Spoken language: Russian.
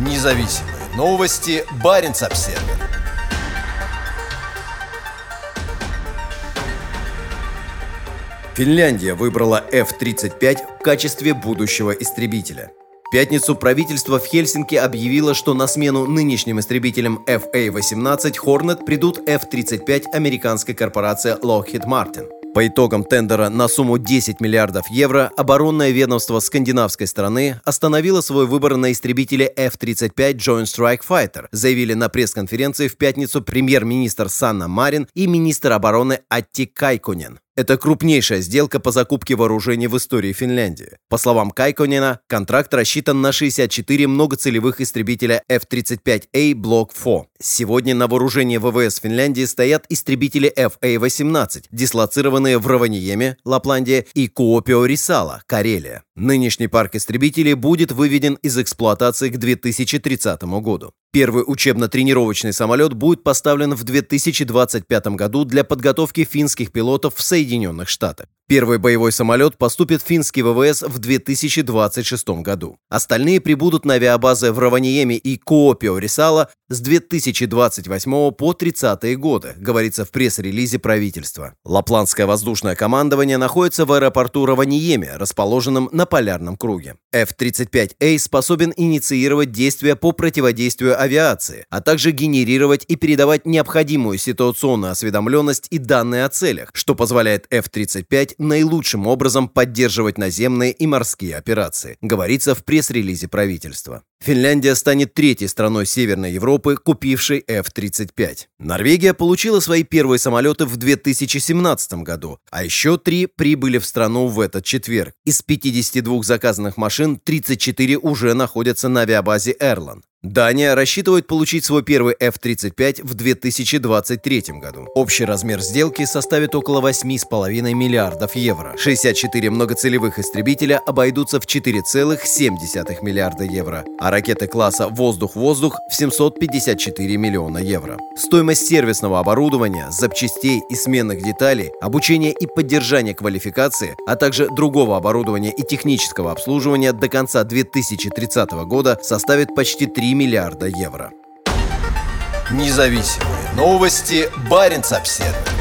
Независимые новости. Барин обсерва Финляндия выбрала F-35 в качестве будущего истребителя. В пятницу правительство в Хельсинки объявило, что на смену нынешним истребителям FA-18 Hornet придут F-35 американской корпорации Lockheed Martin – по итогам тендера на сумму 10 миллиардов евро оборонное ведомство скандинавской страны остановило свой выбор на истребителе F-35 Joint Strike Fighter, заявили на пресс-конференции в пятницу премьер-министр Санна Марин и министр обороны Атти Кайкунен. Это крупнейшая сделка по закупке вооружений в истории Финляндии. По словам Кайконина, контракт рассчитан на 64 многоцелевых истребителя F-35A Block 4. Сегодня на вооружении ВВС Финляндии стоят истребители FA-18, дислоцированные в Раваниеме, Лапландия, и Куопио-Рисала, Карелия. Нынешний парк истребителей будет выведен из эксплуатации к 2030 году. Первый учебно-тренировочный самолет будет поставлен в 2025 году для подготовки финских пилотов в Соединенных Штатах. Первый боевой самолет поступит в финский ВВС в 2026 году. Остальные прибудут на авиабазы в Раваниеме и Куопио-Рисала с 2028 по 30 годы, говорится в пресс-релизе правительства. Лапландское воздушное командование находится в аэропорту Раваниеме, расположенном на полярном круге. F-35A способен инициировать действия по противодействию авиации, а также генерировать и передавать необходимую ситуационную осведомленность и данные о целях, что позволяет F-35 наилучшим образом поддерживать наземные и морские операции, говорится в пресс-релизе правительства. Финляндия станет третьей страной Северной Европы, купившей F-35. Норвегия получила свои первые самолеты в 2017 году, а еще три прибыли в страну в этот четверг. Из 52 заказанных машин 34 уже находятся на авиабазе Эрлан. Дания рассчитывает получить свой первый F-35 в 2023 году. Общий размер сделки составит около 8,5 миллиардов евро. 64 многоцелевых истребителя обойдутся в 4,7 миллиарда евро, ракеты класса «Воздух-воздух» в 754 миллиона евро. Стоимость сервисного оборудования, запчастей и сменных деталей, обучения и поддержания квалификации, а также другого оборудования и технического обслуживания до конца 2030 года составит почти 3 миллиарда евро. Независимые новости. Барин обседный.